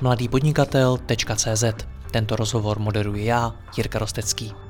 mladýpodnikatel.cz Tento rozhovor moderuji já, Jirka Rostecký.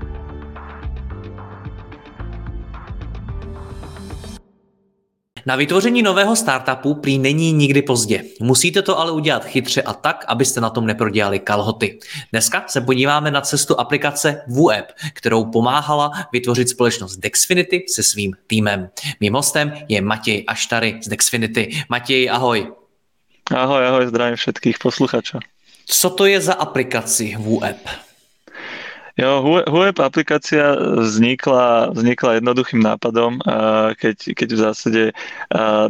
Na vytvoření nového startupu prý není nikdy pozdě. Musíte to ale udělat chytře a tak, abyste na tom neprodělali kalhoty. Dneska se podíváme na cestu aplikace WooApp, kterou pomáhala vytvořit společnost Dexfinity se svým týmem. Mým hostem je Matěj Aštary z Dexfinity. Matěj, ahoj. Ahoj, ahoj, zdravím všetkých posluchačov. Co to je za aplikaci WooApp? Jo, web aplikácia vznikla, vznikla jednoduchým nápadom, keď, keď v zásade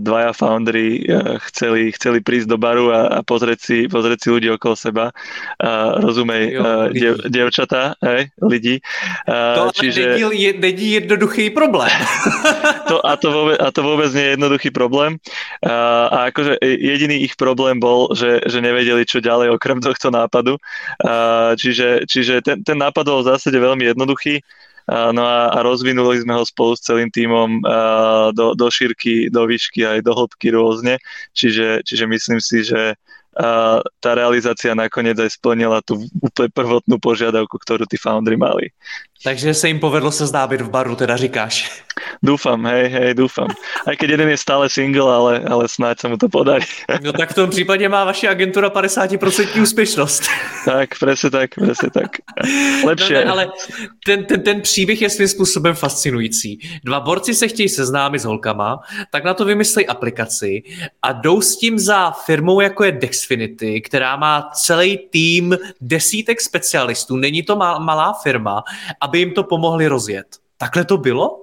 dvaja foundry chceli, chceli prísť do baru a, a pozrieť, si, pozrieť si ľudí okolo seba, rozumej, jo, dev, hej, lidi. To čiže... není, není jednoduchý problém. to, a, to vôbec, a to vôbec nie je jednoduchý problém. A, a akože jediný ich problém bol, že, že nevedeli, čo ďalej okrem tohto nápadu. A, čiže, čiže ten, ten nápad bol v zásade veľmi jednoduchý. No a, a rozvinuli sme ho spolu s celým tímom do, do šírky, do výšky aj do hĺbky rôzne. Čiže, čiže myslím si, že tá realizácia nakoniec aj splnila tú úplne prvotnú požiadavku, ktorú tí foundry mali. Takže se jim povedlo se známit v baru, teda říkáš. Dúfam, hej, hej, dúfam. Aj keď jeden je stále single, ale, ale snáď sa mu to podarí. No tak v tom případě má vaše agentura 50% úspěšnost. Tak, presne tak, presne tak. Lepšie. No, ne, ale ten, ten, ten příběh je svým způsobem fascinující. Dva borci se chtějí seznámit s holkama, tak na to vymyslejí aplikaci a jdou s tím za firmou, jako je Dexfinity, která má celý tým desítek specialistů. Není to malá firma aby im to pomohli rozjet. Takhle to bylo?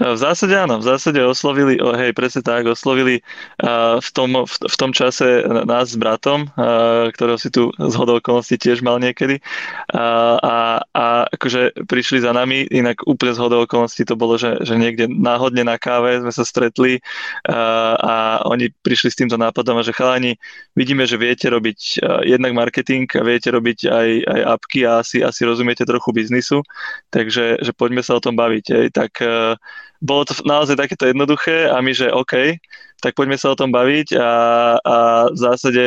V zásade áno, v zásade oslovili, oh, hej, presne tak, oslovili uh, v, tom, v, v tom čase nás s bratom, uh, ktorého si tu z hodou okolností tiež mal niekedy uh, a, a akože prišli za nami, inak úplne z hodou okolností to bolo, že, že niekde náhodne na káve sme sa stretli uh, a oni prišli s týmto nápadom a že chalani, vidíme, že viete robiť uh, jednak marketing a viete robiť aj, aj apky a asi, asi rozumiete trochu biznisu, takže že poďme sa o tom baviť. Hej. Tak uh, bolo to naozaj takéto jednoduché a my, že OK, tak poďme sa o tom baviť a, a v zásade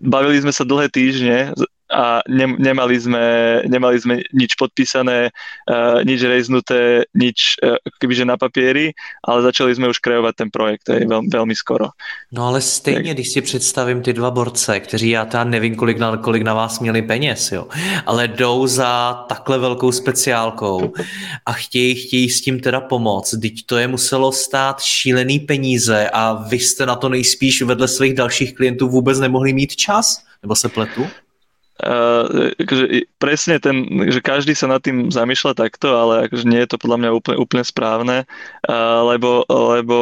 bavili sme sa dlhé týždne a ne, nemali, sme, nemali sme nič podpísané, uh, nič rejznuté, nič uh, kebyže na papieri, ale začali sme už kreovať ten projekt aj veľ, veľmi skoro. No ale stejně, tak. když si představím ty dva borce, kteří já teda nevím, kolik na, kolik na vás měli peněz, jo, ale jdou za takhle velkou speciálkou a chtějí, chtějí s tím teda pomoct. Teď to je muselo stát šílený peníze a vy jste na to nejspíš vedle svých dalších klientů vůbec nemohli mít čas? Nebo se pletu? Akože presne ten, že každý sa nad tým zamýšľa takto, ale akože nie je to podľa mňa úplne, úplne správne, uh, lebo, lebo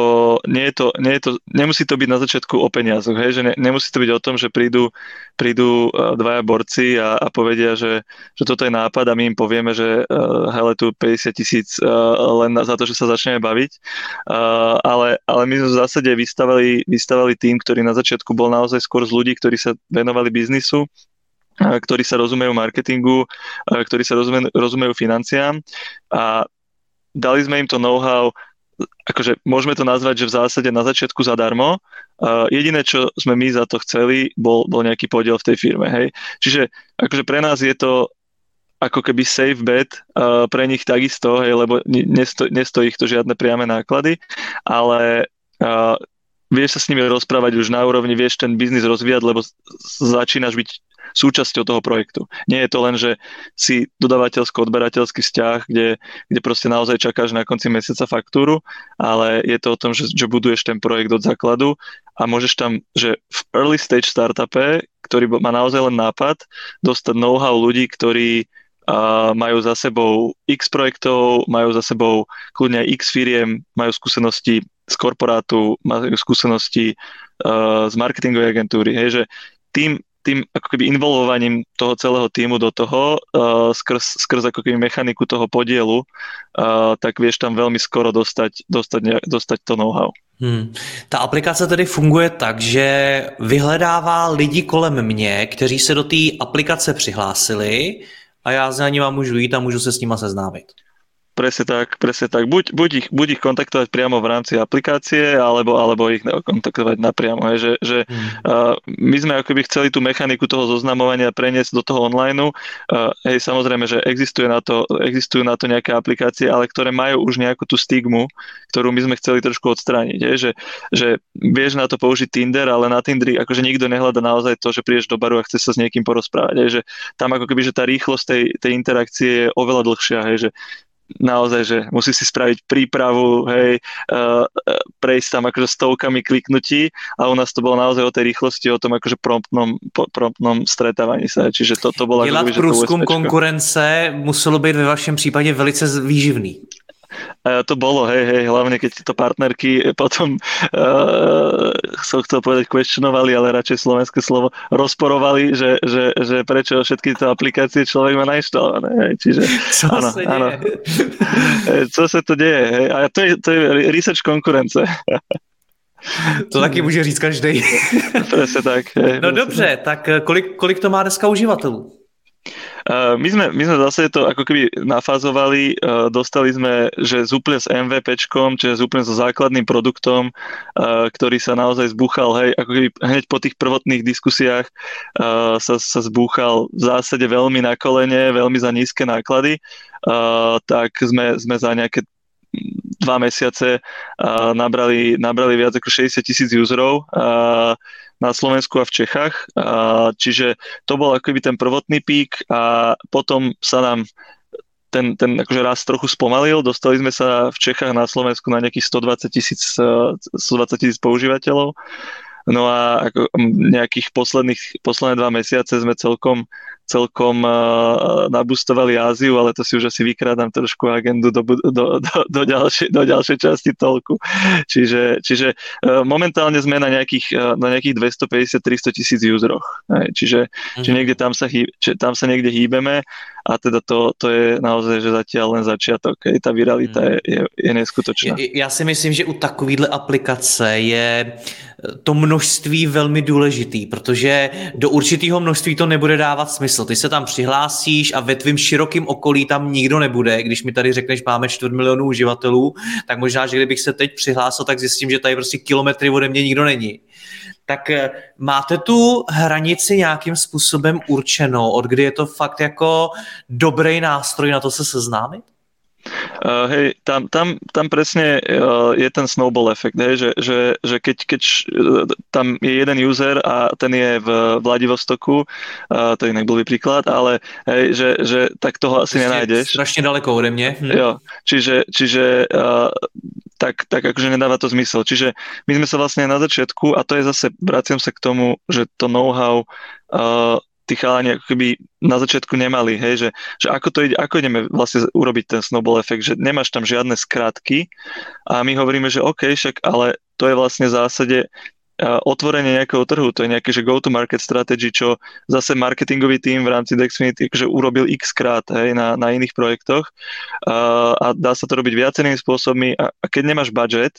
nie je to, nie je to, nemusí to byť na začiatku o peniazoch, hej, že ne, nemusí to byť o tom, že prídu, prídu dvaja borci a, a povedia, že, že toto je nápad a my im povieme, že uh, hele tu 50 tisíc uh, len za to, že sa začneme baviť, uh, ale, ale my sme v zásade vystavali, vystavali tým, ktorý na začiatku bol naozaj skôr z ľudí, ktorí sa venovali biznisu, ktorí sa rozumejú marketingu, ktorí sa rozumejú, rozumejú financiám a dali sme im to know-how, akože môžeme to nazvať, že v zásade na začiatku zadarmo. Jediné, čo sme my za to chceli, bol, bol nejaký podiel v tej firme. Hej. Čiže akože pre nás je to ako keby safe bet uh, pre nich takisto, hej, lebo nesto, nestojí ich to žiadne priame náklady, ale uh, vieš sa s nimi rozprávať už na úrovni, vieš ten biznis rozvíjať, lebo začínaš byť súčasťou toho projektu. Nie je to len, že si dodavateľsko-odberateľský vzťah, kde, kde proste naozaj čakáš na konci mesiaca faktúru, ale je to o tom, že, že buduješ ten projekt od základu a môžeš tam, že v early stage startupe, ktorý má naozaj len nápad, dostať know-how ľudí, ktorí a majú za sebou x projektov, majú za sebou kľudne aj x firiem, majú skúsenosti z korporátu, majú skúsenosti uh, z marketingovej agentúry. Hej, že tým, tým ako keby involvovaním toho celého týmu do toho, uh, skrz, skrz ako keby mechaniku toho podielu, uh, tak vieš tam veľmi skoro dostať, dostať, dostať to know-how. Hmm. Ta aplikace tedy funguje tak, že vyhledává lidi kolem mě, kteří se do té aplikace přihlásili a já za nimi můžu jít a můžu se s nima seznámit. Presne tak, presne tak. Buď, buď, ich, buď ich kontaktovať priamo v rámci aplikácie, alebo, alebo ich kontaktovať napriamo. Hej, že, že hmm. uh, my sme akoby chceli tú mechaniku toho zoznamovania preniesť do toho online. Uh, hej, samozrejme, že existuje na to, existujú na to nejaké aplikácie, ale ktoré majú už nejakú tú stigmu, ktorú my sme chceli trošku odstrániť. Hej, že, že vieš na to použiť Tinder, ale na Tinderi akože nikto nehľada naozaj to, že prídeš do baru a chce sa s niekým porozprávať. Hej, že tam ako keby, že tá rýchlosť tej, tej interakcie je oveľa dlhšia. Hej, že naozaj, že musí si spraviť prípravu, hej, uh, prejsť tam akože stovkami kliknutí a u nás to bolo naozaj o tej rýchlosti, o tom akože promptnom, promptnom stretávaní sa, čiže to, to bolo... Dělat akoby, průzkum konkurence muselo být ve vašem případě velice výživný. A to bolo, hej, hej, hlavne keď to partnerky potom uh, som chcel povedať questionovali, ale radšej slovenské slovo rozporovali, že, že, že prečo všetky tie aplikácie človek má nainštalované. Hej, čiže, Co áno, sa áno. Co sa to deje? Hej? A to je, to je research konkurence. To taky může říct každý. Presne tak. Hej, no dobře, tak kolik, kolik to má dneska uživatelů? My sme, my sme zase to ako keby nafázovali, dostali sme, že z úplne s MVPčkom, čiže z úplne so základným produktom, ktorý sa naozaj zbúchal, hej, ako keby hneď po tých prvotných diskusiách sa, sa zbúchal v zásade veľmi na kolene, veľmi za nízke náklady, tak sme, sme za nejaké dva mesiace nabrali, nabrali viac ako 60 tisíc userov na Slovensku a v Čechách. Čiže to bol akoby ten prvotný pík a potom sa nám ten, ten akože raz trochu spomalil. Dostali sme sa v Čechách na Slovensku na nejakých 120 tisíc 120 tisíc používateľov. No a ako nejakých posledných, posledné dva mesiace sme celkom celkom uh, nabustovali Áziu, ale to si už asi vykrádam trošku agendu do, do, do, do, ďalšej, do ďalšej časti toľku. Čiže, čiže uh, momentálne sme na nejakých, uh, na nejakých 250-300 tisíc useroch. Čiže, mm-hmm. čiže niekde tam sa, hýb, či, tam sa niekde hýbeme a teda to, to je naozaj, že zatiaľ len začiatok. Tá viralita mm. je, je, je neskutočná. Já si myslím, že u takovýhle aplikace je to množství velmi důležitý, protože do určitého množství to nebude dávat smysl. Ty se tam přihlásíš a ve tvým širokým okolí tam nikdo nebude. Když mi tady řekneš, máme čtvrt milionu uživatelů, tak možná, že kdybych se teď přihlásil, tak zjistím, že tady prostě kilometry ode mě nikdo není. Tak eh, máte tu hranici nějakým způsobem určenou, od kdy je to fakt jako dobrý nástroj na to se seznámit? Uh, hej, tam, tam, tam presne uh, je ten snowball efekt, hej, že, že, že keď, keď uh, tam je jeden user a ten je v Vladivostoku, uh, to je inak blbý príklad, ale hej, že, že tak toho asi Proste nenájdeš. Strašne daleko ode mne. Hm. Jo, čiže, čiže uh, tak, tak akože nedáva to zmysel. Čiže my sme sa vlastne na začiatku, a to je zase, vraciam sa k tomu, že to know-how uh, tí chalani ako na začiatku nemali, hej, že, že ako to ide, ako ideme vlastne urobiť ten snowball efekt, že nemáš tam žiadne skratky a my hovoríme, že OK, však, ale to je vlastne v zásade otvorenie nejakého trhu, to je nejaké že go-to-market strategy, čo zase marketingový tým v rámci Dexfinity že urobil x krát hej, na, na iných projektoch a, a dá sa to robiť viacerými spôsobmi a, a keď nemáš budget,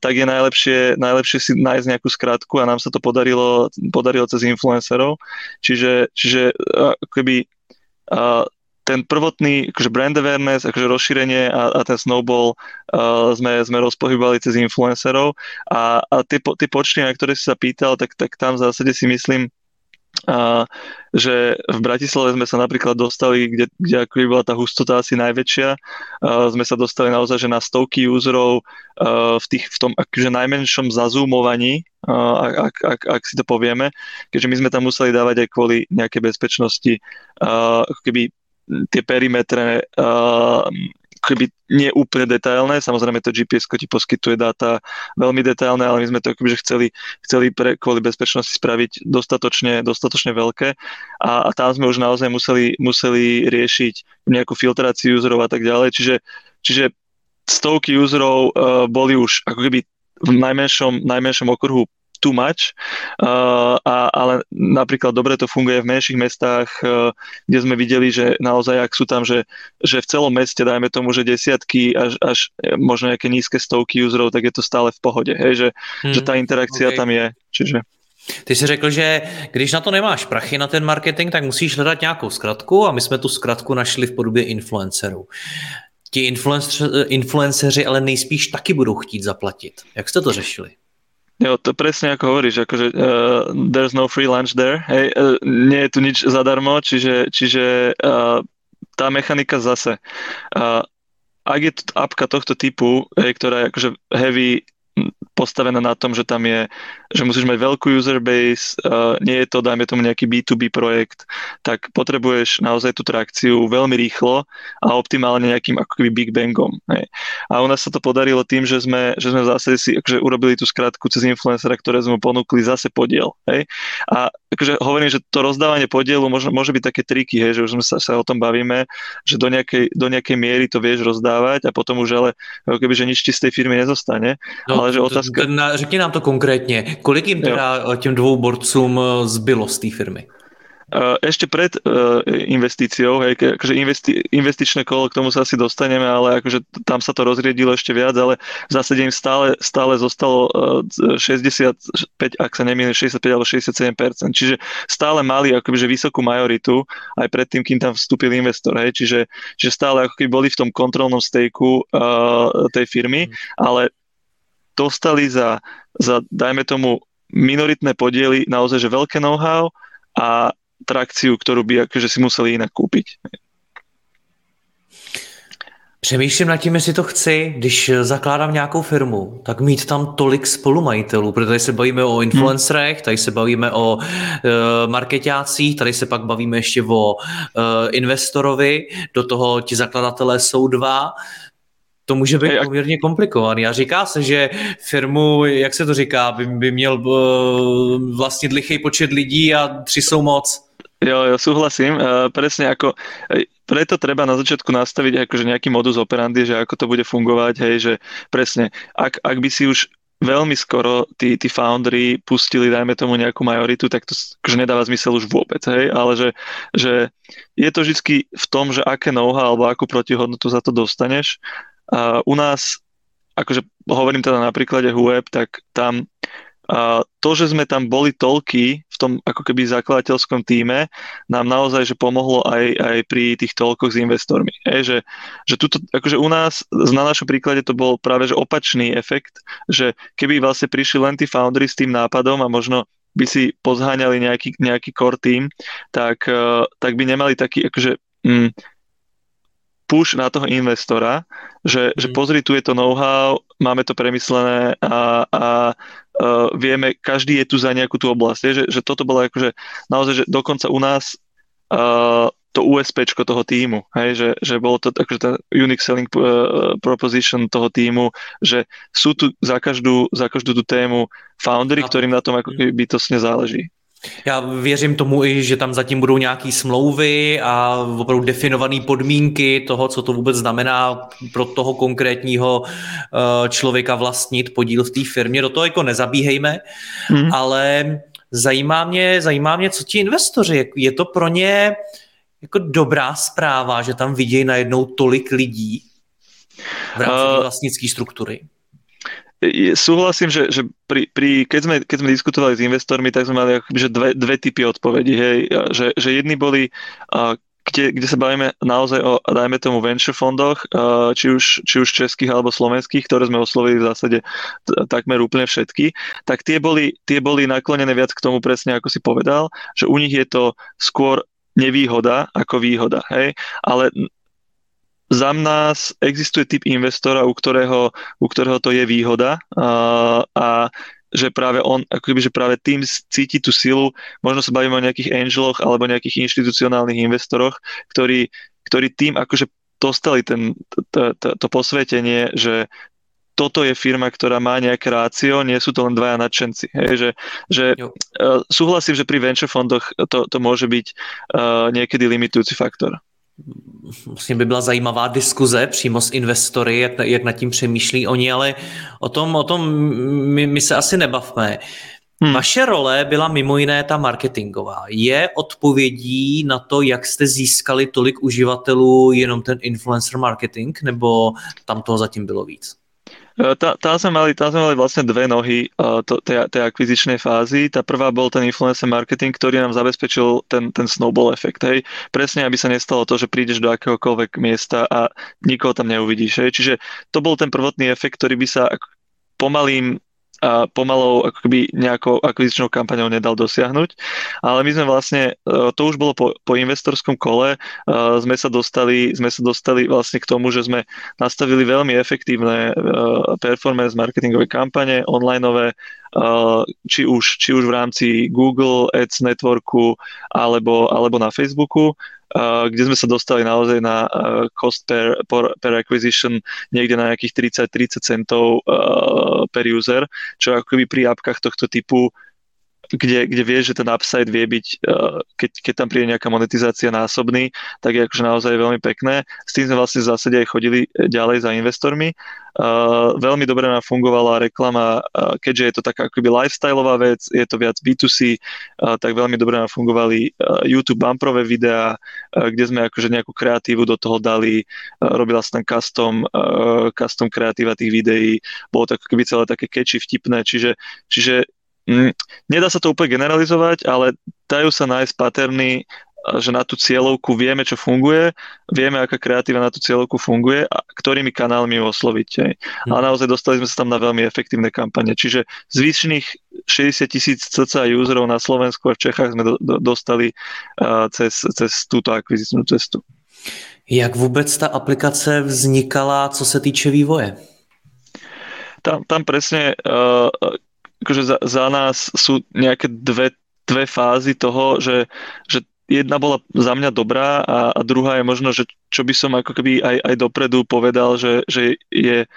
tak je najlepšie, najlepšie si nájsť nejakú skratku a nám sa to podarilo, podarilo cez influencerov. Čiže, čiže keby a, ten prvotný akože brand awareness, akože rozšírenie a, a ten snowball uh, sme, sme rozpohybovali cez influencerov a, a tie, tie počty, na ktoré si sa pýtal, tak, tak tam v zásade si myslím, a, že v Bratislave sme sa napríklad dostali, kde, kde ako bola tá hustota asi najväčšia, a, sme sa dostali naozaj že na stovky userov a, v, tých, v tom akože najmenšom zazumovaní, ak, ak, ak si to povieme, keďže my sme tam museli dávať aj kvôli nejakej bezpečnosti ako keby tie perimetre uh, keby nie úplne detailné, samozrejme to GPS ti poskytuje dáta veľmi detailné, ale my sme to akoby, chceli, chceli pre, kvôli bezpečnosti spraviť dostatočne, dostatočne veľké. A, a tam sme už naozaj museli, museli riešiť nejakú filtráciu userov a tak ďalej, čiže, čiže stovky userov uh, boli už ako keby v najmenšom, najmenšom okruhu too much, uh, a, ale napríklad dobre to funguje v menších mestách, uh, kde sme videli, že naozaj, ak sú tam, že, že v celom meste, dajme tomu, že desiatky až, až možno nejaké nízke stovky userov, tak je to stále v pohode, hej, že, hmm, že tá interakcia okay. tam je. Čiže... Ty jsi řekl, že když na to nemáš prachy na ten marketing, tak musíš hledat nějakou zkratku a my jsme tu zkratku našli v podobě influencerů. Ti influenceři ale nejspíš taky budou chtít zaplatit. Jak jste to řešili? Jo, to presne ako hovoríš, akože uh, there's no free lunch there, hej, uh, nie je tu nič zadarmo, čiže, čiže uh, tá mechanika zase. Uh, ak je to apka tohto typu, hej, ktorá je akože heavy postavená na tom, že tam je, že musíš mať veľkú user base, uh, nie je to, dajme tomu nejaký B2B projekt, tak potrebuješ naozaj tú trakciu veľmi rýchlo a optimálne nejakým ako keby big bangom. Hej. A u nás sa to podarilo tým, že sme, že sme v zásade si akože urobili tú skratku cez influencera, ktoré sme ponúkli zase podiel. Hej. A akože hovorím, že to rozdávanie podielu môže, môže byť také triky, hej, že už sme sa, sa o tom bavíme, že do nejakej, do nejakej miery to vieš rozdávať a potom už ale keby, že nič ti z tej firmy nezostane. No, ale že otázka. Na, řekni nám to konkrétně. Kolik jim teda jo. těm dvou borcům eh, zbylo z té firmy? Eh, ešte pred uh, investíciou, hej, akože investi- investičné kolo, k tomu sa asi dostaneme, ale akože tam sa to rozriedilo ešte viac, ale v zásade im stále, stále zostalo uh, 65, ak sa nemýlim, 65 alebo 67%, čiže stále mali akoby, vysokú majoritu aj predtým, kým tam vstúpil investor, hej, čiže, čiže stále ako keby boli v tom kontrolnom stejku uh, tej firmy, mm. ale dostali za, za, dajme tomu, minoritné podiely naozaj, že veľké know-how a trakciu, ktorú by akože si museli inak kúpiť. Přemýšlím nad tím, jestli to chci, když zakládám nějakou firmu, tak mít tam tolik spolumajitelů, protože tady se bavíme o influencerech, tady se bavíme o uh, marketácích, tady se pak bavíme ještě o uh, investorovi, do toho ti zakladatelé jsou dva, to může být poměrně komplikovaný. A říká se, že firmu, jak se to říká, by, by měl uh, vlastnit lichý počet lidí a tři jsou moc. Jo, jo, súhlasím. Uh, presne ako, preto treba na začiatku nastaviť akože nejaký modus operandi, že ako to bude fungovať, hej, že presne, ak, ak by si už veľmi skoro tí, tí foundry pustili, dajme tomu nejakú majoritu, tak to akože nedáva zmysel už vôbec, hej, ale že, že je to vždy v tom, že aké know-how alebo akú protihodnotu za to dostaneš u nás, akože hovorím teda na príklade Hueb, tak tam a to, že sme tam boli toľky v tom ako keby zakladateľskom týme, nám naozaj že pomohlo aj, aj pri tých toľkoch s investormi. E, že, že tuto, akože u nás, na našom príklade to bol práve že opačný efekt, že keby vlastne prišli len tí foundry s tým nápadom a možno by si pozháňali nejaký, nejaký core team, tak, tak by nemali taký akože mm, push na toho investora, že, mm. že pozri, tu je to know-how, máme to premyslené a, a uh, vieme, každý je tu za nejakú tú oblasť. Je, že, že toto bolo akože naozaj, že dokonca u nás uh, to USP toho týmu, hej, že, že bolo to akože ten unique selling uh, proposition toho týmu, že sú tu za každú, za každú tú tému foundery, ktorým na tom ako mhm. bytostne záleží. Já věřím tomu i, že tam zatím budou nějaké smlouvy a opravdu definované podmínky toho, co to vůbec znamená pro toho konkrétního eh, člověka vlastnit podíl v té firmě. Do toho jako nezabíhejme, hmm. ale zajímá mě, zajímá mě, co ti investoři, je to pro ně jako dobrá zpráva, že tam vidějí najednou tolik lidí v rámci uh, vlastnické struktury? Súhlasím, že, že pri, pri, keď, sme, keď sme diskutovali s investormi, tak sme mali že dve, dve typy odpovedí. Hej. Že, že jedni boli, kde, kde sa bavíme naozaj o, dajme tomu, venture fondoch, či už, či už českých alebo slovenských, ktoré sme oslovili v zásade takmer úplne všetky, tak tie boli, tie boli naklonené viac k tomu presne, ako si povedal, že u nich je to skôr nevýhoda ako výhoda. Hej? Ale za nás existuje typ investora, u ktorého, u ktorého to je výhoda a, a že práve on, ako keby, že práve tým cíti tú silu, možno sa bavíme o nejakých angeloch alebo nejakých inštitucionálnych investoroch, ktorí, ktorí tým akože dostali ten, to, to, to posvetenie, že toto je firma, ktorá má nejaké rácio, nie sú to len dvaja nadšenci. Hej, že, že uh, súhlasím, že pri venture fondoch to, to môže byť uh, niekedy limitujúci faktor vlastně by byla zajímavá diskuze přímo s investory, jak, jak nad tím přemýšlí oni, ale o tom, o tom my, my se asi nebavme. Hmm. Vaše role byla mimo jiné ta marketingová. Je odpovědí na to, jak jste získali tolik uživatelů jenom ten influencer marketing, nebo tam toho zatím bylo víc? E, tá, sme mali, tá sme mali vlastne dve nohy uh, to, tej, tej akvizičnej fázy. Tá prvá bol ten influencer marketing, ktorý nám zabezpečil ten, ten snowball efekt. Hej. Presne, aby sa nestalo to, že prídeš do akéhokoľvek miesta a nikoho tam neuvidíš. Hej. Čiže to bol ten prvotný efekt, ktorý by sa pomalým a pomalou ako keby nejakou akvizičnou kampaňou nedal dosiahnuť. Ale my sme vlastne, e, to už bolo po, po investorskom kole, e, sme sa, dostali, sme sa dostali vlastne k tomu, že sme nastavili veľmi efektívne e, performance marketingové kampane, onlineové, či už, či už v rámci Google Ads networku alebo, alebo na Facebooku kde sme sa dostali naozaj na cost per, per acquisition niekde na nejakých 30-30 centov per user, čo ako keby pri apkách tohto typu kde, kde vieš, že ten upside vie byť, uh, keď, keď tam príde nejaká monetizácia násobný, tak je akože naozaj veľmi pekné. S tým sme vlastne v zásade aj chodili ďalej za investormi. Uh, veľmi dobre nám fungovala reklama, keďže je to taká akoby lifestyleová vec, je to viac B2C, uh, tak veľmi dobre nám fungovali YouTube bumprové videá, kde sme akože nejakú kreatívu do toho dali, robila sa tam custom, custom kreatíva tých videí, bolo to ako keby celé také catchy, vtipné, čiže, čiže nedá sa to úplne generalizovať, ale dajú sa nájsť paterny, že na tú cieľovku vieme, čo funguje, vieme, aká kreatíva na tú cieľovku funguje a ktorými kanálmi ju osloviť. Hmm. Ale naozaj dostali sme sa tam na veľmi efektívne kampane. Čiže z vyššných 60 tisíc cca userov na Slovensku a v Čechách sme do, do, dostali uh, cez, cez túto akvizičnú cestu. Jak vůbec ta aplikace vznikala, co se týče vývoje? Tam, tam presne uh, akože za, za nás sú nejaké dve, dve fázy toho, že, že jedna bola za mňa dobrá a, a druhá je možno, že čo by som ako keby aj, aj dopredu povedal, že, že je,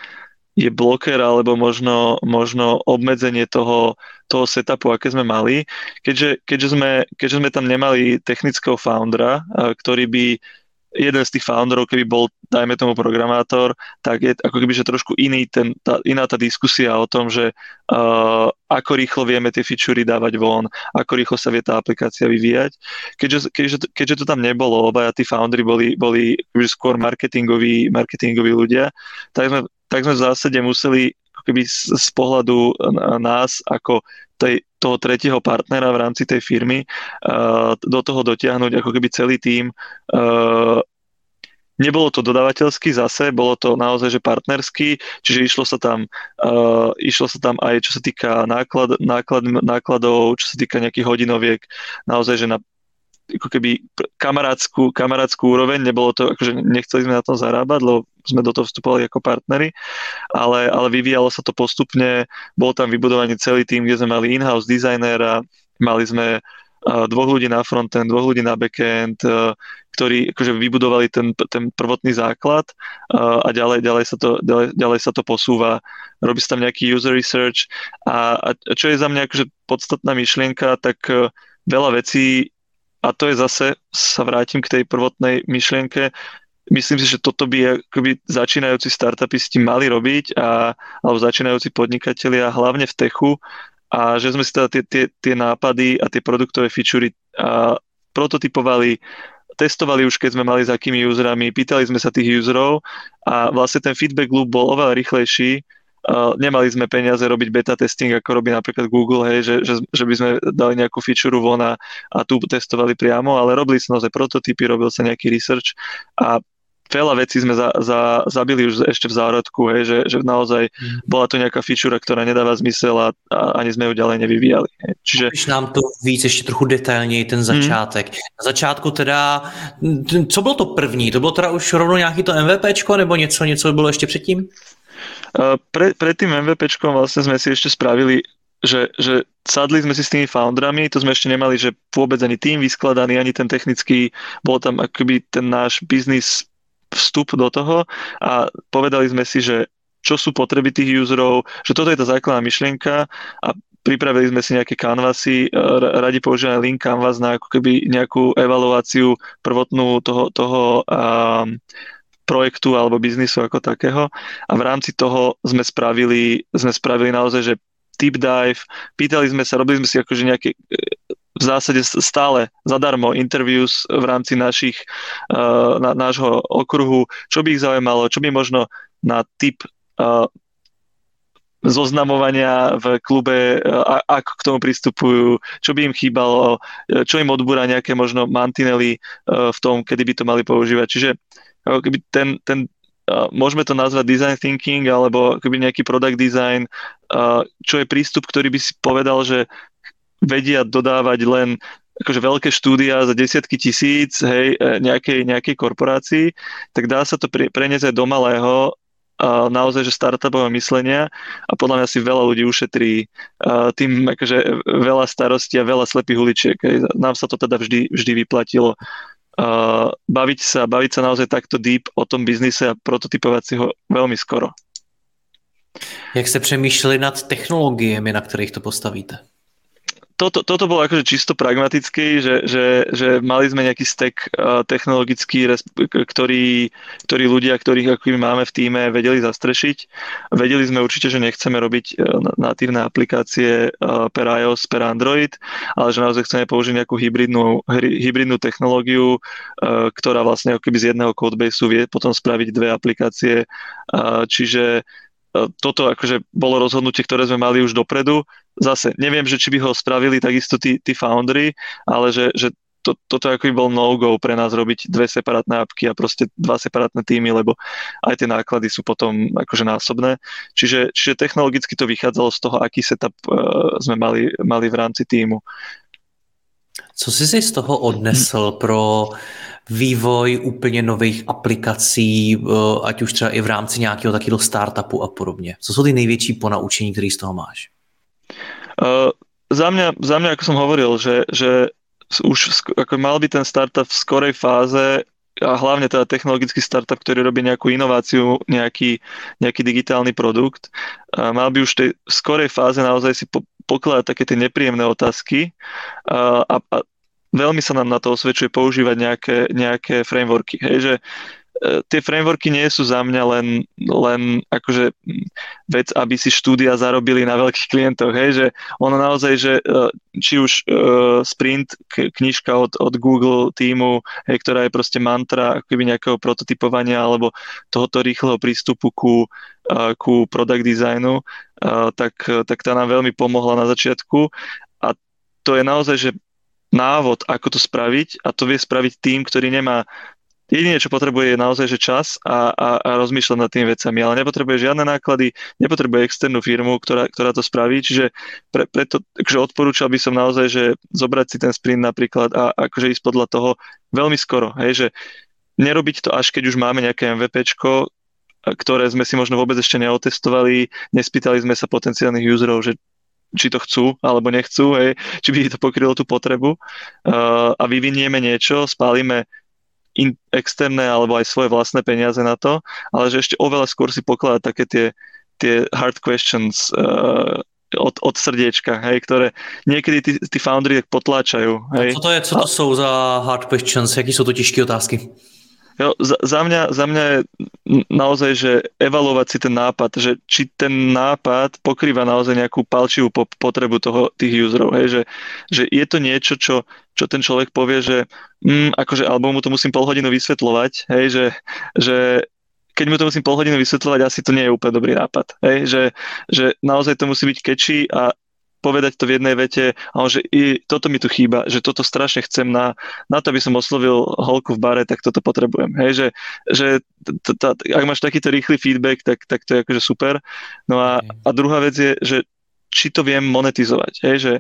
je bloker alebo možno, možno obmedzenie toho, toho setupu, aké sme mali. Keďže, keďže, sme, keďže sme tam nemali technického foundera, ktorý by jeden z tých founderov, keby bol, dajme tomu, programátor, tak je ako keby, že trošku iný ten, tá, iná tá diskusia o tom, že uh, ako rýchlo vieme tie featurey dávať von, ako rýchlo sa vie tá aplikácia vyvíjať. Keďže, keďže, keďže to tam nebolo, obaja tí foundry boli, boli skôr marketingoví, marketingoví ľudia, tak sme, tak sme v zásade museli keby z, z pohľadu nás ako tej, toho tretieho partnera v rámci tej firmy uh, do toho dotiahnuť ako keby celý tím. Uh, nebolo to dodavateľský zase, bolo to naozaj že partnerský, čiže išlo sa tam, uh, išlo sa tam aj čo sa týka náklad, náklad, nákladov, čo sa týka nejakých hodinoviek, naozaj že na ako keby kamarátskú, kamarátskú úroveň, nebolo to, akože nechceli sme na tom zarábať, lebo sme do toho vstupovali ako partnery, ale, ale vyvíjalo sa to postupne, bol tam vybudovaný celý tým, kde sme mali in-house designera, mali sme dvoch ľudí na frontend, dvoch ľudí na backend, ktorí akože vybudovali ten, ten prvotný základ a ďalej, ďalej, sa to, ďalej, ďalej sa to posúva. Robí sa tam nejaký user research a, a čo je za mňa akože podstatná myšlienka, tak e, veľa vecí a to je zase, sa vrátim k tej prvotnej myšlienke, myslím si, že toto by akoby začínajúci startupisti mali robiť a, alebo začínajúci podnikatelia hlavne v techu. A že sme si teda tie, tie, tie nápady a tie produktové featurey prototypovali, testovali už keď sme mali za akými userami, pýtali sme sa tých userov a vlastne ten feedback loop bol oveľa rýchlejší, Uh, nemali sme peniaze robiť beta testing, ako robí napríklad Google, hej, že, že, že by sme dali nejakú feature von a, a tu testovali priamo, ale robili sme naozaj prototypy, robil sa nejaký research a veľa vecí sme za, za, zabili už ešte v zárodku, hej, že, že naozaj mm. bola to nejaká feature, ktorá nedáva zmysel a, a ani sme ju ďalej nevyvíjali. Hej. Čiže... Když nám to víc ještě trochu detailněji, ten začátek. Mm. Na začátku teda, co bylo to první? To bylo teda už rovno nějaký to MVPčko, nebo něco, něco bylo ještě předtím? Pre, pred tým MVPčkom vlastne sme si ešte spravili, že, že sadli sme si s tými foundrami, to sme ešte nemali, že vôbec ani tým vyskladaný, ani ten technický, bol tam akoby ten náš biznis vstup do toho a povedali sme si, že čo sú potreby tých userov, že toto je tá základná myšlienka a pripravili sme si nejaké canvasy, radi používame link canvas na ako keby nejakú evaluáciu prvotnú toho, toho um, projektu alebo biznisu ako takého. A v rámci toho sme spravili, sme spravili naozaj, že deep dive, pýtali sme sa, robili sme si akože nejaké v zásade stále zadarmo interviews v rámci našich, na, nášho okruhu, čo by ich zaujímalo, čo by možno na typ zoznamovania v klube, ako k tomu pristupujú, čo by im chýbalo, čo im odbúra nejaké možno mantinely v tom, kedy by to mali používať. Čiže keby ten, ten môžeme to nazvať design thinking alebo keby nejaký product design, čo je prístup, ktorý by si povedal, že vedia dodávať len akože veľké štúdia za desiatky tisíc hej, e, nejakej, nejakej korporácii, tak dá sa to preniesť aj do malého naozaj, že startupové myslenia a podľa mňa si veľa ľudí ušetrí tým akože veľa starostí a veľa slepých uličiek. Nám sa to teda vždy, vždy vyplatilo baviť sa, baviť sa naozaj takto deep o tom biznise a prototypovať si ho veľmi skoro. Jak jste přemýšleli nad technologiemi, na kterých to postavíte? Toto, toto bolo akože čisto pragmatický, že, že, že mali sme nejaký stack uh, technologický, ktorý, ktorý ľudia, ktorých ako máme v týme, vedeli zastrešiť. Vedeli sme určite, že nechceme robiť uh, natívne aplikácie uh, per iOS, per Android, ale že naozaj chceme použiť nejakú hybridnú, hybridnú technológiu, ktorá vlastne ako keby z jedného codebaseu vie potom spraviť dve aplikácie. Čiže toto akože bolo rozhodnutie, ktoré sme mali už dopredu. Zase neviem, že či by ho spravili takisto tí, tí foundry, ale že, že to, toto ako by bol no-go pre nás robiť dve separátne apky a proste dva separátne týmy, lebo aj tie náklady sú potom akože násobné. Čiže, čiže technologicky to vychádzalo z toho, aký setup uh, sme mali, mali v rámci týmu. Co jsi si z toho odnesl pro vývoj úplně nových aplikací, eh, ať už třeba i v rámci nějakého takového startupu a podobně? Co jsou ty největší ponaučení, které z toho máš? Uh, za, mňa, za mňa, ako som hovoril, že, že už ako mal by ten startup v skorej fáze a hlavne teda technologický startup, ktorý robí nejakú inováciu, nejaký, nejaký digitálny produkt, mal by už v tej skorej fáze naozaj si po, pokladať také tie nepríjemné otázky a, a, a veľmi sa nám na to osvedčuje používať nejaké, nejaké frameworky. Hej, že e, tie frameworky nie sú za mňa len, len akože vec, aby si štúdia zarobili na veľkých klientoch, hej, že ono naozaj, že e, či už uh, Sprint, knižka od, od Google týmu, hej, ktorá je proste mantra akoby nejakého prototypovania alebo tohoto rýchleho prístupu ku, ku product designu, tak, tak tá nám veľmi pomohla na začiatku a to je naozaj, že návod, ako to spraviť a to vie spraviť tým, ktorý nemá. Jediné, čo potrebuje, je naozaj že čas a, a, a rozmýšľať nad tými vecami, ale nepotrebuje žiadne náklady, nepotrebuje externú firmu, ktorá, ktorá to spraví, čiže pre, preto akože odporúčal by som naozaj, že zobrať si ten sprint napríklad a akože ísť podľa toho veľmi skoro, hej, že nerobiť to až keď už máme nejaké MVPčko, ktoré sme si možno vôbec ešte neotestovali, nespýtali sme sa potenciálnych userov, že či to chcú alebo nechcú, hej, či by to pokrylo tú potrebu uh, a vyvinieme niečo, spálime in, externé alebo aj svoje vlastné peniaze na to, ale že ešte oveľa skôr si pokladať také tie, tie hard questions uh, od, od srdiečka, hej, ktoré niekedy tí, tí foundry tak potláčajú. Hej. A co to je, co to a... jsou za hard questions, jaký sú to těžké otázky? Jo, za, za, mňa, za mňa je naozaj, že evalovať si ten nápad, že či ten nápad pokrýva naozaj nejakú palčivú potrebu toho, tých userov, hej, že, že je to niečo, čo, čo ten človek povie, že mm, akože, alebo mu to musím pol hodinu vysvetľovať, hej, že, že keď mu to musím pol hodinu vysvetľovať, asi to nie je úplne dobrý nápad. Hej? Že, že naozaj to musí byť catchy a povedať to v jednej vete, ale že i toto mi tu chýba, že toto strašne chcem na, na to, aby som oslovil holku v bare, tak toto potrebujem. Hej, že, že t- t- ak máš takýto rýchly feedback, tak, tak to je akože super. No a, a druhá vec je, že či to viem monetizovať. Hej, že,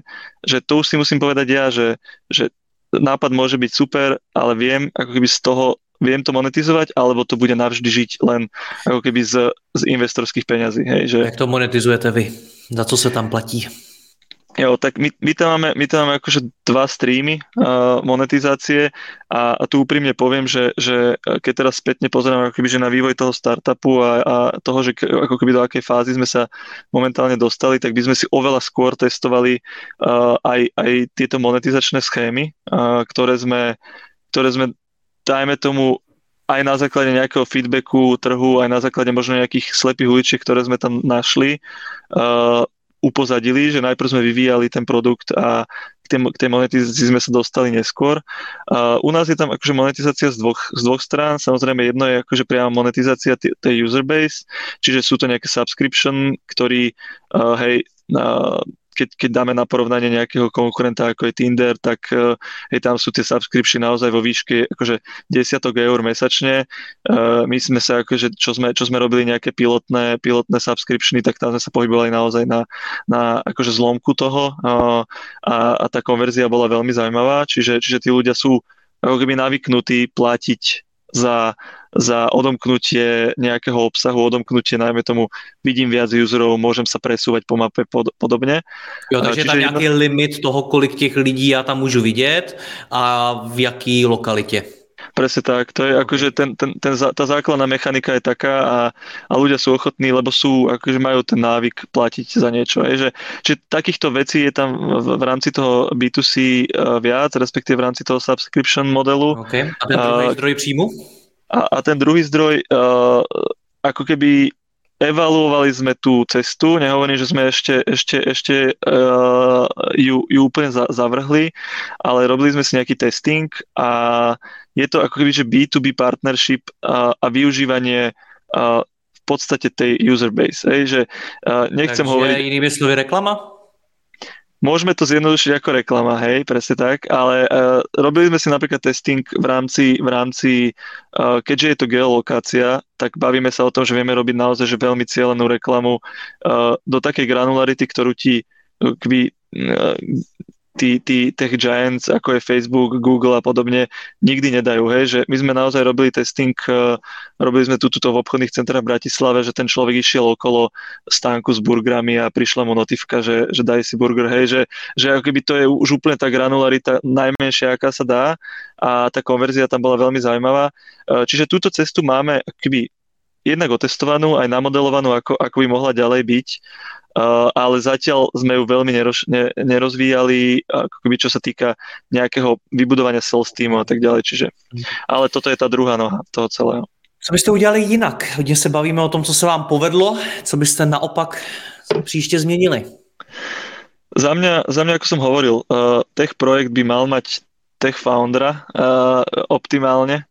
že to už si musím povedať ja, že, že nápad môže byť super, ale viem ako keby z toho viem to monetizovať, alebo to bude navždy žiť len ako keby z, z investorských peňazí. Hej, že... Jak to monetizujete vy? Za co sa tam platí? Jo, tak my, my, tam máme, my tam máme akože dva streamy uh, monetizácie a, a tu úprimne poviem, že, že keď teraz spätne pozerám ako keby, že na vývoj toho startupu a, a toho, že ako keby do akej fázy sme sa momentálne dostali, tak by sme si oveľa skôr testovali uh, aj, aj tieto monetizačné schémy, uh, ktoré sme, ktoré sme dajme tomu aj na základe nejakého feedbacku trhu, aj na základe možno nejakých slepých uličiek, ktoré sme tam našli, uh, upozadili, že najprv sme vyvíjali ten produkt a k tej, k tej monetizácii sme sa dostali neskôr. Uh, u nás je tam akože monetizácia z dvoch, z dvoch strán, samozrejme jedno je akože priama monetizácia tej user base, čiže sú to nejaké subscription, ktorý, uh, hej, uh, keď, keď dáme na porovnanie nejakého konkurenta ako je Tinder, tak uh, hej, tam sú tie subscription naozaj vo výške akože desiatok eur mesačne. Uh, my sme sa akože, čo sme, čo sme robili nejaké pilotné, pilotné subscriptiony, tak tam sme sa pohybovali naozaj na, na akože zlomku toho uh, a, a tá konverzia bola veľmi zaujímavá, čiže, čiže tí ľudia sú ako keby navyknutí platiť za, za odomknutie nejakého obsahu, odomknutie, najmä tomu vidím viac userov, môžem sa presúvať po mape pod, podobne. Jo, takže je tam nějaký jedno... limit toho, kolik těch lidí já tam můžu vidět a v jaký lokalitě. Presne tak, to je akože ten, ten, ten, tá základná mechanika je taká a, a ľudia sú ochotní, lebo sú, akože majú ten návyk platiť za niečo. Je, že, že takýchto vecí je tam v, v rámci toho B2C uh, e, viac, respektíve v rámci toho subscription modelu. Okay. A ten druhý uh, zdroj príjmu? A, a ten druhý zdroj, uh, ako keby evaluovali sme tú cestu, nehovorím, že sme ešte, ešte, ešte uh, ju, ju úplne za, zavrhli, ale robili sme si nejaký testing a je to ako keby, že B2B partnership a, a využívanie a, v podstate tej user base. Hej, že a, nechcem Takže hovoriť... inými slovy reklama? Môžeme to zjednodušiť ako reklama, hej, presne tak, ale uh, robili sme si napríklad testing v rámci, v rámci uh, keďže je to geolokácia, tak bavíme sa o tom, že vieme robiť naozaj že veľmi cieľenú reklamu uh, do takej granularity, ktorú ti kby, uh, tí, tí tech giants, ako je Facebook, Google a podobne, nikdy nedajú. Hej? Že my sme naozaj robili testing, uh, robili sme tu v obchodných centrách v Bratislave, že ten človek išiel okolo stánku s burgerami a prišla mu notifika, že, že daj si burger. Hej? Že, že ako keby to je už úplne tá granularita najmenšia, aká sa dá a tá konverzia tam bola veľmi zaujímavá. Uh, čiže túto cestu máme keby jednak otestovanú, aj namodelovanú, ako, ako by mohla ďalej byť. Uh, ale zatiaľ sme ju veľmi neroz, ne, nerozvíjali, ako keby čo sa týka nejakého vybudovania sales týmu a tak ďalej. Čiže, ale toto je tá druhá noha toho celého. Co byste udělali jinak? Hodně se bavíme o tom, co se vám povedlo. Co byste naopak příště změnili? Za mňa, za mňa ako som hovoril, uh, tech projekt by mal mať tech foundera uh, optimálne.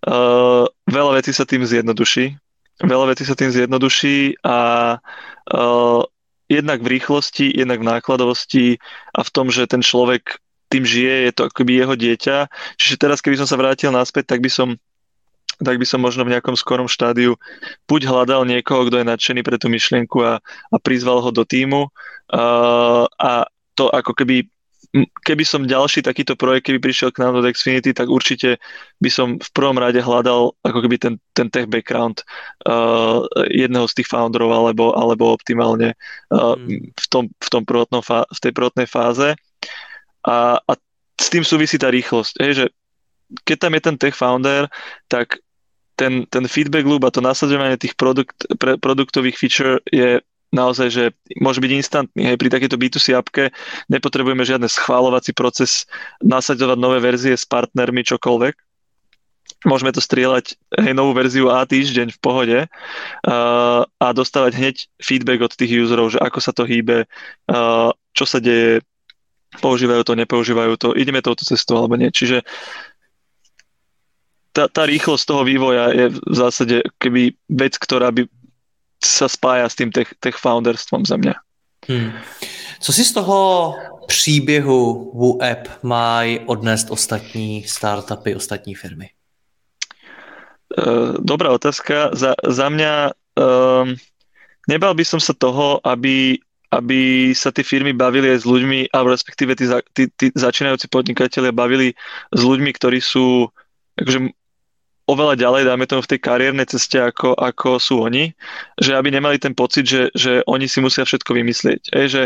Uh, veľa vecí sa tým zjednoduší. Veľa vecí sa tým zjednoduší a uh, jednak v rýchlosti, jednak v nákladovosti a v tom, že ten človek tým žije, je to akoby jeho dieťa. Čiže teraz, keby som sa vrátil naspäť, tak by som tak by som možno v nejakom skorom štádiu buď hľadal niekoho, kto je nadšený pre tú myšlienku a, a prizval ho do týmu uh, a to ako keby keby som ďalší takýto projekt, keby prišiel k nám do Dexfinity, tak určite by som v prvom rade hľadal ako keby ten, ten tech background uh, jedného z tých founderov alebo, alebo optimálne uh, mm. v, tom, v, tom fá- v tej prvotnej fáze. A, a s tým súvisí tá rýchlosť. Hej, že keď tam je ten tech founder, tak ten, ten feedback loop a to nasledovanie tých produkt, pre, produktových feature je naozaj, že môže byť instantný. Hej, pri takejto B2C appke nepotrebujeme žiadny schválovací proces, nasadzovať nové verzie s partnermi, čokoľvek. Môžeme to strieľať, hej, novú verziu A týždeň v pohode uh, a dostávať hneď feedback od tých userov, že ako sa to hýbe, uh, čo sa deje, používajú to, nepoužívajú to, ideme touto cestou alebo nie. Čiže tá, tá rýchlosť toho vývoja je v zásade keby vec, ktorá by sa spája s tým tech, tech founderstvom za mňa. Hmm. Co si z toho příběhu WooApp mají odnést ostatní startupy, ostatní firmy? Uh, dobrá otázka. Za, za mňa um, nebal by som sa toho, aby, aby sa tie firmy bavili aj s ľuďmi, alebo respektíve tí, tí, tí začínajúci podnikatelia bavili s ľuďmi, ktorí sú akože oveľa ďalej, dáme tomu v tej kariérnej ceste, ako, ako sú oni, že aby nemali ten pocit, že, že oni si musia všetko vymyslieť. Ej, že,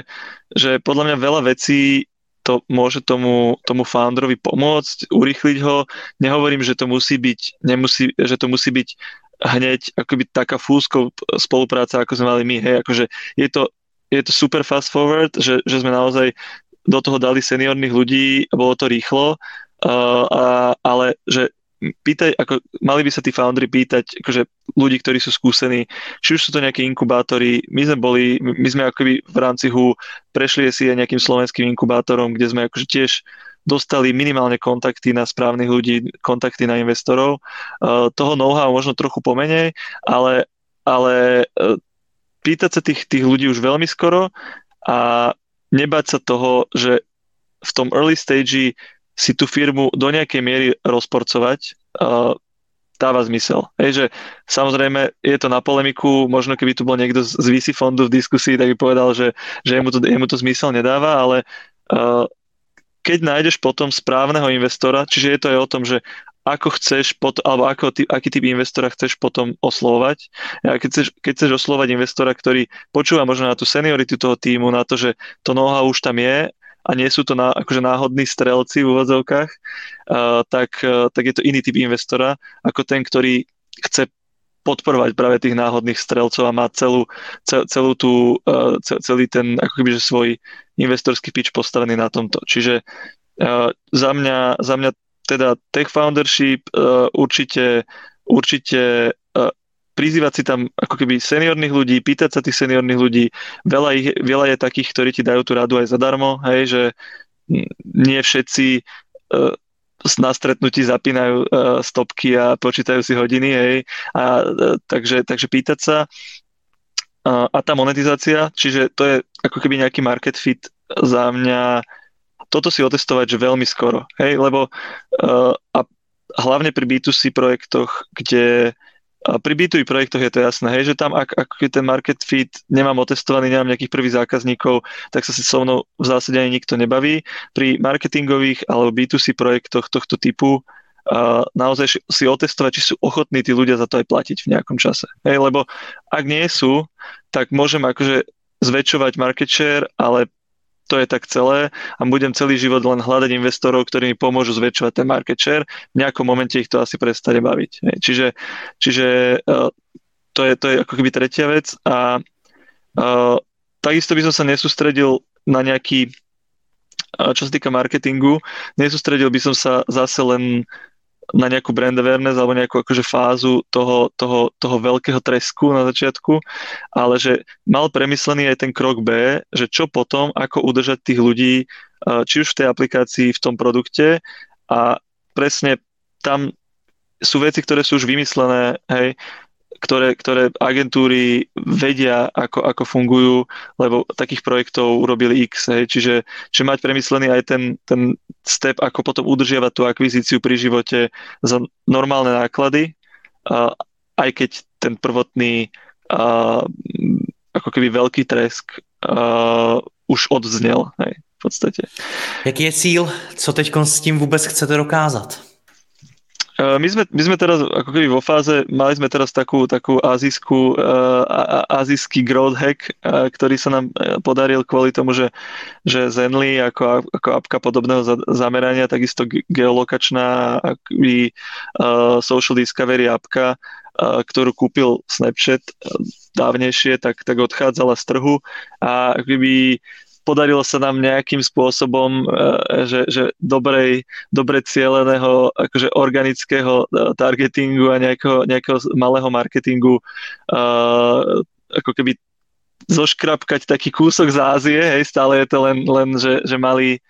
že podľa mňa veľa vecí to môže tomu, tomu founderovi pomôcť, urýchliť ho. Nehovorím, že to musí byť, nemusí, že to musí byť hneď akoby taká fúsko spolupráca, ako sme mali my. Hej, akože je to, je to super fast forward, že, že sme naozaj do toho dali seniorných ľudí, bolo to rýchlo, uh, a, ale že pýtaj, ako, mali by sa tí foundry pýtať akože ľudí, ktorí sú skúsení, či už sú to nejaké inkubátory, my sme boli, my sme akoby v rámci HU prešli si aj nejakým slovenským inkubátorom, kde sme akože tiež dostali minimálne kontakty na správnych ľudí, kontakty na investorov. Uh, toho know-how možno trochu pomenej, ale, ale uh, pýtať sa tých, tých ľudí už veľmi skoro a nebať sa toho, že v tom early stage si tú firmu do nejakej miery rozporcovať, dáva zmysel. Hej, že samozrejme je to na polemiku, možno keby tu bol niekto z VC fondu v diskusii, tak by povedal, že, že jemu, to, jemu to zmysel nedáva, ale keď nájdeš potom správneho investora, čiže je to aj o tom, že ako chceš, pot, alebo ako aký typ investora chceš potom oslovať. A keď chceš, keď chceš oslovať investora, ktorý počúva možno na tú senioritu toho týmu, na to, že to know-how už tam je a nie sú to na, akože náhodní strelci v úvodzovkách, uh, tak, uh, tak je to iný typ investora ako ten, ktorý chce podporovať práve tých náhodných strelcov a má celú, cel, celú tú, uh, celý ten ako keby, svoj investorský pitch postavený na tomto. Čiže uh, za, mňa, za mňa teda tech foundership uh, určite, určite prizývať si tam ako keby seniorných ľudí, pýtať sa tých seniorných ľudí. Veľa, ich, veľa je takých, ktorí ti dajú tú radu aj zadarmo, hej, že nie všetci uh, na stretnutí zapínajú uh, stopky a počítajú si hodiny, hej, a, uh, takže, takže pýtať sa. Uh, a tá monetizácia, čiže to je ako keby nejaký market fit za mňa. Toto si otestovať že veľmi skoro, hej, lebo uh, a hlavne pri B2C projektoch, kde a pri B2B projektoch je to jasné, hej, že tam ak, ak ten market fit nemám otestovaný, nemám nejakých prvých zákazníkov, tak sa si so mnou v zásade ani nikto nebaví. Pri marketingových alebo B2C projektoch tohto typu uh, naozaj si otestovať, či sú ochotní tí ľudia za to aj platiť v nejakom čase. Hej, lebo ak nie sú, tak môžem akože zväčšovať market share, ale to je tak celé a budem celý život len hľadať investorov, ktorí mi pomôžu zväčšovať ten market share. V nejakom momente ich to asi prestane baviť. Čiže, čiže uh, to, je, to je ako keby tretia vec a uh, takisto by som sa nesústredil na nejaký, uh, čo sa týka marketingu, nesústredil by som sa zase len na nejakú brand awareness alebo nejakú akože fázu toho, toho, toho veľkého tresku na začiatku, ale že mal premyslený aj ten krok B, že čo potom, ako udržať tých ľudí, či už v tej aplikácii, v tom produkte. A presne tam sú veci, ktoré sú už vymyslené, hej, ktoré, ktoré agentúry vedia, ako, ako fungujú, lebo takých projektov urobili X. Hej. Čiže, čiže mať premyslený aj ten, ten step, ako potom udržiavať tú akvizíciu pri živote za normálne náklady, a, aj keď ten prvotný a, ako keby veľký tresk a, už odznel. Hej, v podstate. Jaký je cíl? Co teď s tím vůbec chcete dokázat? Eh, my sme, my sme teraz ako keby vo fáze, mali sme teraz takú, takú azijskú, uh, azijský growth hack, uh, ktorý sa nám podaril kvôli tomu, že, že Zenly ako, ako apka podobného za, zamerania, takisto geolokačná akoby, social discovery apka, ktorú kúpil Snapchat dávnejšie, tak, tak odchádzala z trhu. A akoby podarilo sa nám nejakým spôsobom, e, že, že dobrej, dobre cieleného, akože organického e, targetingu a nejakého, nejakého malého marketingu uh, ako keby zoškrapkať taký kúsok z Ázie, hej, stále je to len, len že, že malý,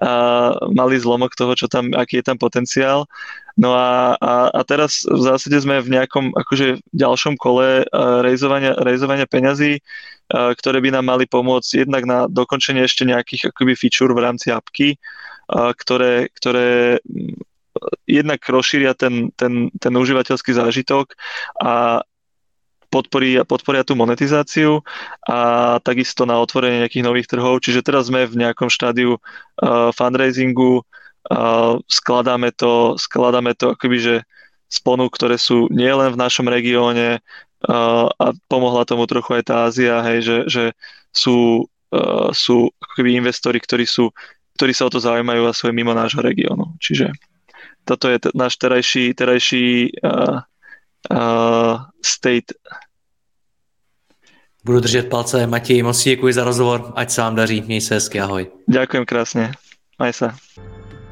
uh, zlomok toho, čo tam, aký je tam potenciál. No a, a, a teraz v zásade sme v nejakom akože ďalšom kole uh, rejzovania, rejzovania peňazí, ktoré by nám mali pomôcť jednak na dokončenie ešte nejakých akoby feature v rámci apky, ktoré, ktoré mm, jednak rozšíria ten, ten, ten užívateľský zážitok a podporia, podporia tú monetizáciu a takisto na otvorenie nejakých nových trhov. Čiže teraz sme v nejakom štádiu uh, fundraisingu, uh, skladáme to, skladáme to akoby, že sponu, ktoré sú nielen v našom regióne, a pomohla tomu trochu aj tá Ázia, hej, že, že sú, uh, sú ako keby investori, ktorí, sú, ktorí sa o to zaujímajú a sú aj mimo nášho regiónu. Čiže toto je t- náš terajší, terajší uh, uh, state. Budu držet palce. Matěj, moc děkuji za rozhovor. Ať se vám daří. Měj se hezky. Ahoj. Ďakujem krásne. Maj sa.